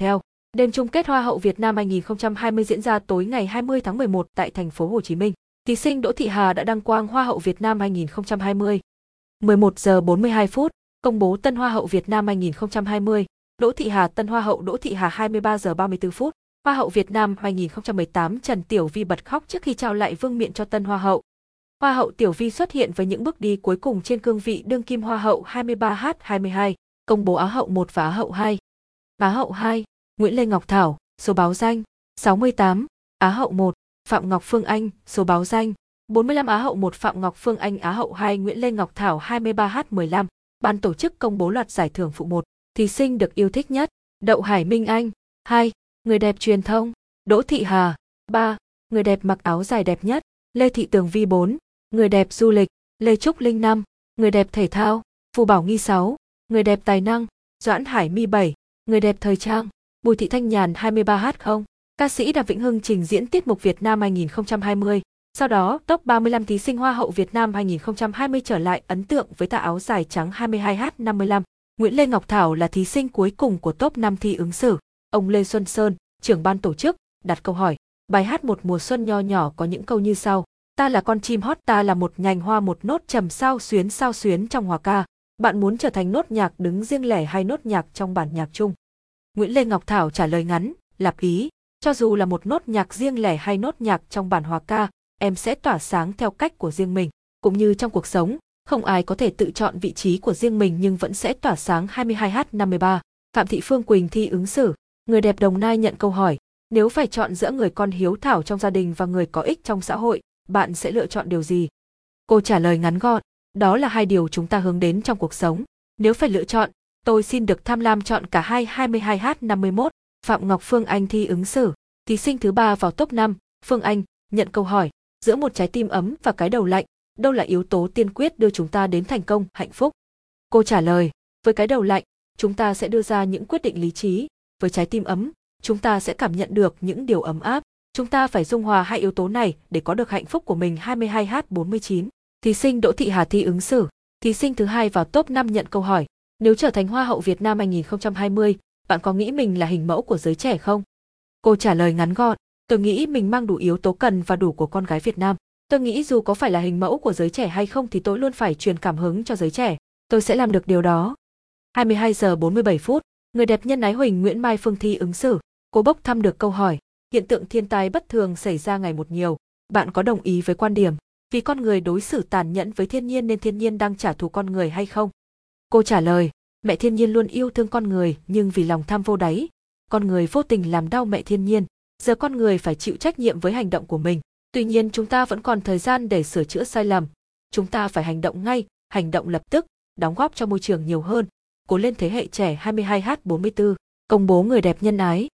Theo, đêm chung kết Hoa hậu Việt Nam 2020 diễn ra tối ngày 20 tháng 11 tại thành phố Hồ Chí Minh. Thí sinh Đỗ Thị Hà đã đăng quang Hoa hậu Việt Nam 2020. 11 giờ 42 phút, công bố Tân Hoa hậu Việt Nam 2020. Đỗ Thị Hà Tân Hoa hậu Đỗ Thị Hà 23 giờ 34 phút. Hoa hậu Việt Nam 2018 Trần Tiểu Vi bật khóc trước khi trao lại vương miện cho Tân Hoa hậu. Hoa hậu Tiểu Vi xuất hiện với những bước đi cuối cùng trên cương vị đương kim Hoa hậu 23H22, công bố Á hậu 1 và Á hậu 2. Á hậu 2, Nguyễn Lê Ngọc Thảo, số báo danh 68, Á hậu 1, Phạm Ngọc Phương Anh, số báo danh 45 Á hậu 1 Phạm Ngọc Phương Anh Á hậu 2 Nguyễn Lê Ngọc Thảo 23H15, ban tổ chức công bố loạt giải thưởng phụ 1, thí sinh được yêu thích nhất, Đậu Hải Minh Anh, 2, người đẹp truyền thông, Đỗ Thị Hà, 3, người đẹp mặc áo dài đẹp nhất, Lê Thị Tường Vi 4, người đẹp du lịch, Lê Trúc Linh 5, người đẹp thể thao, Phù Bảo Nghi 6, người đẹp tài năng, Doãn Hải Mi 7, người đẹp thời trang, Bùi Thị Thanh Nhàn 23H0, ca sĩ Đàm Vĩnh Hưng trình diễn tiết mục Việt Nam 2020. Sau đó, top 35 thí sinh Hoa hậu Việt Nam 2020 trở lại ấn tượng với tà áo dài trắng 22H55. Nguyễn Lê Ngọc Thảo là thí sinh cuối cùng của top 5 thi ứng xử. Ông Lê Xuân Sơn, trưởng ban tổ chức, đặt câu hỏi. Bài hát một mùa xuân nho nhỏ có những câu như sau. Ta là con chim hót ta là một nhành hoa một nốt trầm sao xuyến sao xuyến trong hòa ca. Bạn muốn trở thành nốt nhạc đứng riêng lẻ hay nốt nhạc trong bản nhạc chung? Nguyễn Lê Ngọc Thảo trả lời ngắn, lặp ý. Cho dù là một nốt nhạc riêng lẻ hay nốt nhạc trong bản hòa ca, em sẽ tỏa sáng theo cách của riêng mình. Cũng như trong cuộc sống, không ai có thể tự chọn vị trí của riêng mình nhưng vẫn sẽ tỏa sáng 22h53. Phạm Thị Phương Quỳnh thi ứng xử. Người đẹp Đồng Nai nhận câu hỏi, nếu phải chọn giữa người con hiếu thảo trong gia đình và người có ích trong xã hội, bạn sẽ lựa chọn điều gì? Cô trả lời ngắn gọn, đó là hai điều chúng ta hướng đến trong cuộc sống. Nếu phải lựa chọn, tôi xin được tham lam chọn cả hai 22H51. Phạm Ngọc Phương Anh thi ứng xử, thí sinh thứ ba vào top 5, Phương Anh, nhận câu hỏi, giữa một trái tim ấm và cái đầu lạnh, đâu là yếu tố tiên quyết đưa chúng ta đến thành công, hạnh phúc? Cô trả lời, với cái đầu lạnh, chúng ta sẽ đưa ra những quyết định lý trí, với trái tim ấm, chúng ta sẽ cảm nhận được những điều ấm áp. Chúng ta phải dung hòa hai yếu tố này để có được hạnh phúc của mình 22H49. Thí sinh Đỗ Thị Hà thi ứng xử, thí sinh thứ hai vào top 5 nhận câu hỏi, nếu trở thành Hoa hậu Việt Nam 2020, bạn có nghĩ mình là hình mẫu của giới trẻ không? Cô trả lời ngắn gọn, tôi nghĩ mình mang đủ yếu tố cần và đủ của con gái Việt Nam. Tôi nghĩ dù có phải là hình mẫu của giới trẻ hay không thì tôi luôn phải truyền cảm hứng cho giới trẻ. Tôi sẽ làm được điều đó. 22 giờ 47 phút, người đẹp nhân ái Huỳnh Nguyễn Mai Phương thi ứng xử. Cô bốc thăm được câu hỏi, hiện tượng thiên tai bất thường xảy ra ngày một nhiều. Bạn có đồng ý với quan điểm vì con người đối xử tàn nhẫn với thiên nhiên nên thiên nhiên đang trả thù con người hay không? Cô trả lời, mẹ thiên nhiên luôn yêu thương con người nhưng vì lòng tham vô đáy, con người vô tình làm đau mẹ thiên nhiên, giờ con người phải chịu trách nhiệm với hành động của mình. Tuy nhiên chúng ta vẫn còn thời gian để sửa chữa sai lầm. Chúng ta phải hành động ngay, hành động lập tức, đóng góp cho môi trường nhiều hơn. Cố lên thế hệ trẻ 22H44, công bố người đẹp nhân ái.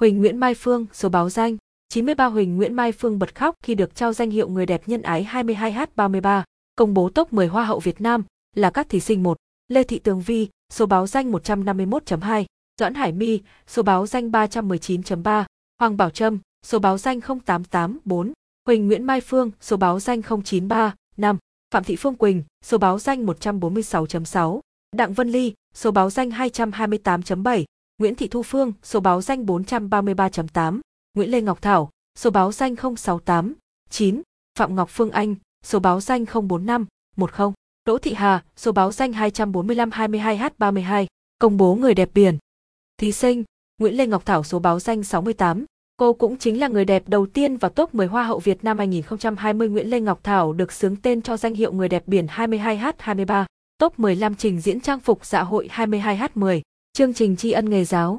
Huỳnh Nguyễn Mai Phương, số báo danh, 93 Huỳnh Nguyễn Mai Phương bật khóc khi được trao danh hiệu người đẹp nhân ái 22H33, công bố top 10 Hoa hậu Việt Nam là các thí sinh 1, Lê Thị Tường Vi, số báo danh 151.2, Doãn Hải My, số báo danh 319.3, Hoàng Bảo Trâm, số báo danh 0884, Huỳnh Nguyễn Mai Phương, số báo danh 093, 5, Phạm Thị Phương Quỳnh, số báo danh 146.6, Đặng Vân Ly, số báo danh 228.7, Nguyễn Thị Thu Phương, số báo danh 433.8, Nguyễn Lê Ngọc Thảo, số báo danh 068, 9, Phạm Ngọc Phương Anh, số báo danh 045, 10, Đỗ Thị Hà, số báo danh 245 22H32, công bố người đẹp biển. Thí sinh, Nguyễn Lê Ngọc Thảo số báo danh 68, Cô cũng chính là người đẹp đầu tiên vào top 10 Hoa hậu Việt Nam 2020 Nguyễn Lê Ngọc Thảo được xướng tên cho danh hiệu người đẹp biển 22H23, top 15 trình diễn trang phục dạ hội 22H10, chương trình tri ân nghề giáo.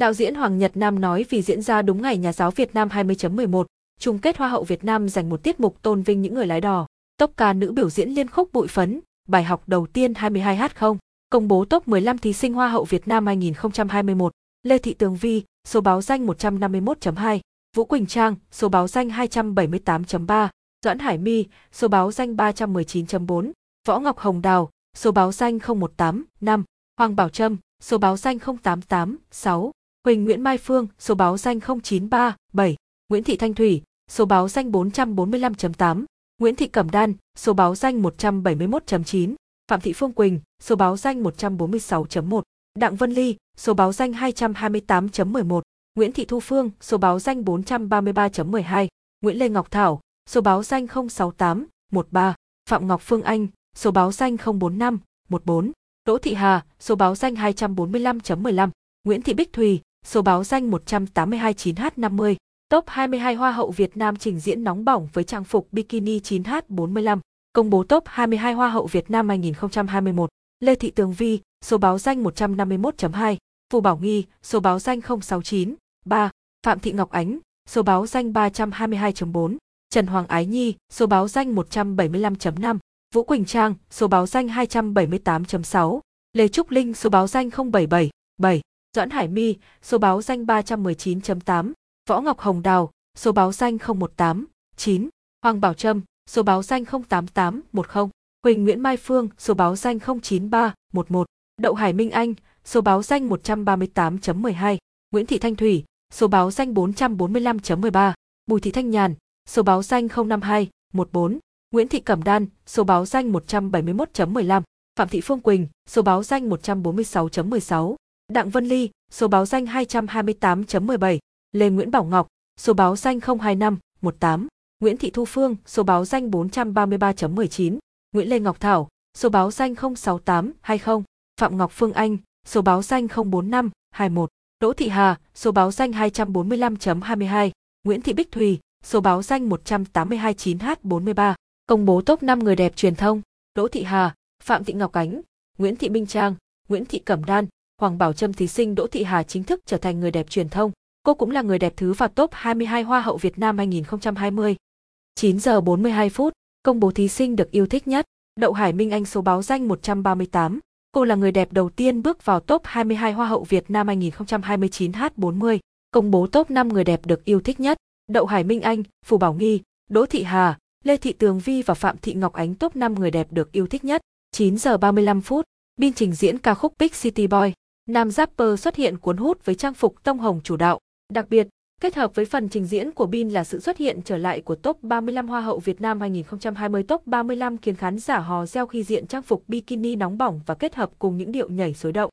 Đạo diễn Hoàng Nhật Nam nói vì diễn ra đúng ngày Nhà giáo Việt Nam 20.11, chung kết Hoa hậu Việt Nam dành một tiết mục tôn vinh những người lái đò. Tốc ca nữ biểu diễn liên khúc bụi phấn, bài học đầu tiên 22H0, công bố top 15 thí sinh Hoa hậu Việt Nam 2021, Lê Thị Tường Vi, số báo danh 151.2, Vũ Quỳnh Trang, số báo danh 278.3, Doãn Hải My, số báo danh 319.4, Võ Ngọc Hồng Đào, số báo danh 018, 5, Hoàng Bảo Trâm, số báo danh 088, 6, Huỳnh Nguyễn Mai Phương, số báo danh 093, 7, Nguyễn Thị Thanh Thủy, số báo danh 445.8, Nguyễn Thị Cẩm Đan, số báo danh 171.9, Phạm Thị Phương Quỳnh, số báo danh 146.1, Đặng Vân Ly, số báo danh 228.11, Nguyễn Thị Thu Phương, số báo danh 433.12, Nguyễn Lê Ngọc Thảo, số báo danh 068, 13, Phạm Ngọc Phương Anh, số báo danh 045, 14, Đỗ Thị Hà, số báo danh 245.15, Nguyễn Thị Bích Thùy, số báo danh 182-9H50. Top 22 Hoa hậu Việt Nam trình diễn nóng bỏng với trang phục bikini 9H45. Công bố top 22 Hoa hậu Việt Nam 2021. Lê Thị Tường Vi, số báo danh 151.2. Phù Bảo Nghi, số báo danh 069. 3. Phạm Thị Ngọc Ánh, số báo danh 322.4. Trần Hoàng Ái Nhi, số báo danh 175.5. Vũ Quỳnh Trang, số báo danh 278.6. Lê Trúc Linh, số báo danh 077. 7. Doãn Hải My, số báo danh 319.8. Võ Ngọc Hồng Đào, số báo danh 018. 9. Hoàng Bảo Trâm, số báo danh 08810. Huỳnh Nguyễn Mai Phương, số báo danh 09311. Đậu Hải Minh Anh, số báo danh 138.12. Nguyễn Thị Thanh Thủy, số báo danh 445.13. Bùi Thị Thanh Nhàn, số báo danh 052, 14. Nguyễn Thị Cẩm Đan, số báo danh 171.15. Phạm Thị Phương Quỳnh, số báo danh 146.16. Đặng Vân Ly, số báo danh 228.17. Lê Nguyễn Bảo Ngọc, số báo danh 025, 18. Nguyễn Thị Thu Phương, số báo danh 433.19. Nguyễn Lê Ngọc Thảo, số báo danh 068, 20. Phạm Ngọc Phương Anh, số báo danh 045, 21. Đỗ Thị Hà, số báo danh 245.22. Nguyễn Thị Bích Thùy, số báo danh 182-9H43. Công bố top 5 người đẹp truyền thông. Đỗ Thị Hà, Phạm Thị Ngọc Ánh, Nguyễn Thị Minh Trang, Nguyễn Thị Cẩm Đan, Hoàng Bảo Trâm thí sinh Đỗ Thị Hà chính thức trở thành người đẹp truyền thông. Cô cũng là người đẹp thứ vào top 22 Hoa hậu Việt Nam 2020. 9 giờ 42 phút, công bố thí sinh được yêu thích nhất. Đậu Hải Minh Anh số báo danh 138. Cô là người đẹp đầu tiên bước vào top 22 Hoa hậu Việt Nam 2029 H40. Công bố top 5 người đẹp được yêu thích nhất. Đậu Hải Minh Anh, Phù Bảo Nghi, Đỗ Thị Hà, Lê Thị Tường Vi và Phạm Thị Ngọc Ánh top 5 người đẹp được yêu thích nhất. 9 giờ 35 phút, Bin trình diễn ca khúc Big City Boy. Nam rapper xuất hiện cuốn hút với trang phục tông hồng chủ đạo. Đặc biệt, kết hợp với phần trình diễn của Bin là sự xuất hiện trở lại của top 35 Hoa hậu Việt Nam 2020 top 35 khiến khán giả hò reo khi diện trang phục bikini nóng bỏng và kết hợp cùng những điệu nhảy sôi động.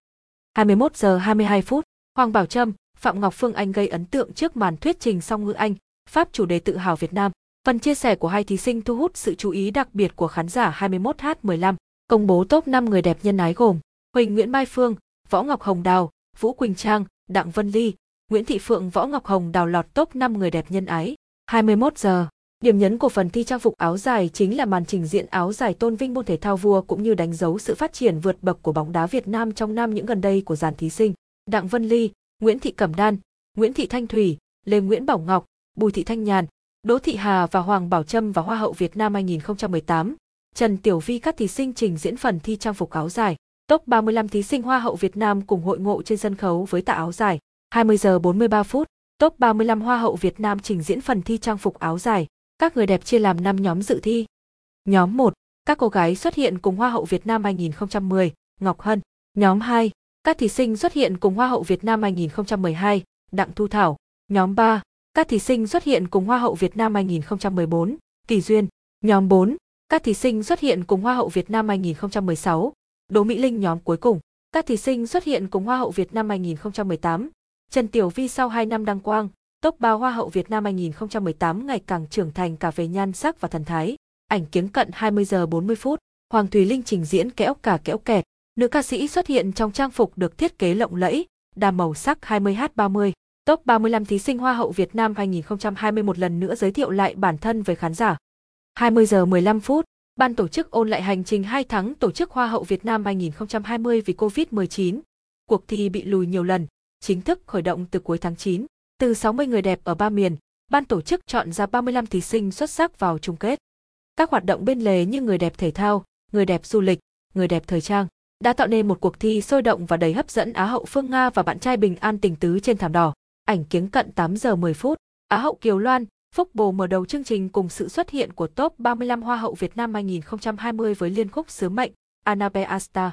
21 giờ 22 phút, Hoàng Bảo Trâm, Phạm Ngọc Phương Anh gây ấn tượng trước màn thuyết trình song ngữ Anh, Pháp chủ đề tự hào Việt Nam. Phần chia sẻ của hai thí sinh thu hút sự chú ý đặc biệt của khán giả 21H15. Công bố top 5 người đẹp nhân ái gồm Huỳnh Nguyễn Mai Phương, Võ Ngọc Hồng Đào, Vũ Quỳnh Trang, Đặng Vân Ly, Nguyễn Thị Phượng Võ Ngọc Hồng đào lọt top 5 người đẹp nhân ái. 21 giờ. Điểm nhấn của phần thi trang phục áo dài chính là màn trình diễn áo dài tôn vinh môn thể thao vua cũng như đánh dấu sự phát triển vượt bậc của bóng đá Việt Nam trong năm những gần đây của dàn thí sinh. Đặng Vân Ly, Nguyễn Thị Cẩm Đan, Nguyễn Thị Thanh Thủy, Lê Nguyễn Bảo Ngọc, Bùi Thị Thanh Nhàn, Đỗ Thị Hà và Hoàng Bảo Trâm và Hoa hậu Việt Nam 2018. Trần Tiểu Vi các thí sinh trình diễn phần thi trang phục áo dài. Top 35 thí sinh Hoa hậu Việt Nam cùng hội ngộ trên sân khấu với tà áo dài. 20 giờ 43 phút, top 35 Hoa hậu Việt Nam trình diễn phần thi trang phục áo dài. Các người đẹp chia làm 5 nhóm dự thi. Nhóm 1, các cô gái xuất hiện cùng Hoa hậu Việt Nam 2010, Ngọc Hân. Nhóm 2, các thí sinh xuất hiện cùng Hoa hậu Việt Nam 2012, Đặng Thu Thảo. Nhóm 3, các thí sinh xuất hiện cùng Hoa hậu Việt Nam 2014, Kỳ Duyên. Nhóm 4, các thí sinh xuất hiện cùng Hoa hậu Việt Nam 2016, Đỗ Mỹ Linh nhóm cuối cùng. Các thí sinh xuất hiện cùng Hoa hậu Việt Nam 2018, Trần Tiểu Vi sau 2 năm đăng quang, top 3 Hoa hậu Việt Nam 2018 ngày càng trưởng thành cả về nhan sắc và thần thái. Ảnh kiếng cận 20 giờ 40 phút, Hoàng Thùy Linh trình diễn kéo cả kéo kẹt. Nữ ca sĩ xuất hiện trong trang phục được thiết kế lộng lẫy, đa màu sắc 20h30. Top 35 thí sinh Hoa hậu Việt Nam 2021 lần nữa giới thiệu lại bản thân với khán giả. 20 giờ 15 phút, ban tổ chức ôn lại hành trình 2 tháng tổ chức Hoa hậu Việt Nam 2020 vì Covid-19. Cuộc thi bị lùi nhiều lần, chính thức khởi động từ cuối tháng 9. Từ 60 người đẹp ở ba miền, ban tổ chức chọn ra 35 thí sinh xuất sắc vào chung kết. Các hoạt động bên lề như người đẹp thể thao, người đẹp du lịch, người đẹp thời trang đã tạo nên một cuộc thi sôi động và đầy hấp dẫn Á hậu Phương Nga và bạn trai Bình An tình tứ trên thảm đỏ. Ảnh kiếng cận 8 giờ 10 phút. Á hậu Kiều Loan, Phúc Bồ mở đầu chương trình cùng sự xuất hiện của top 35 Hoa hậu Việt Nam 2020 với liên khúc Sứ mệnh, Anabe Asta.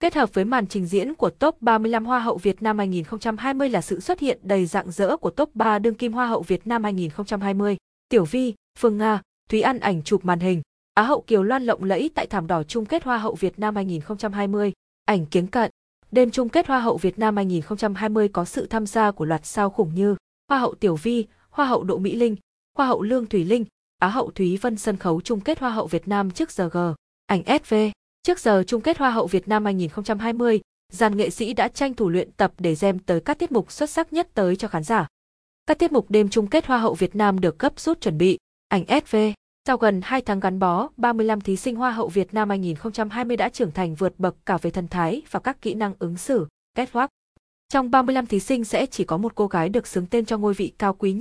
Kết hợp với màn trình diễn của top 35 Hoa hậu Việt Nam 2020 là sự xuất hiện đầy rạng rỡ của top 3 đương kim Hoa hậu Việt Nam 2020. Tiểu Vi, Phương Nga, Thúy An ảnh chụp màn hình. Á hậu Kiều Loan lộng lẫy tại thảm đỏ chung kết Hoa hậu Việt Nam 2020. Ảnh kiến cận. Đêm chung kết Hoa hậu Việt Nam 2020 có sự tham gia của loạt sao khủng như Hoa hậu Tiểu Vi, Hoa hậu Đỗ Mỹ Linh, Hoa hậu Lương Thủy Linh, Á hậu Thúy Vân sân khấu chung kết Hoa hậu Việt Nam trước giờ G. Ảnh SV. Trước giờ chung kết Hoa hậu Việt Nam 2020, dàn nghệ sĩ đã tranh thủ luyện tập để đem tới các tiết mục xuất sắc nhất tới cho khán giả. Các tiết mục đêm chung kết Hoa hậu Việt Nam được gấp rút chuẩn bị. Ảnh SV. Sau gần 2 tháng gắn bó, 35 thí sinh Hoa hậu Việt Nam 2020 đã trưởng thành vượt bậc cả về thần thái và các kỹ năng ứng xử, catwalk. Trong 35 thí sinh sẽ chỉ có một cô gái được xướng tên cho ngôi vị cao quý nhất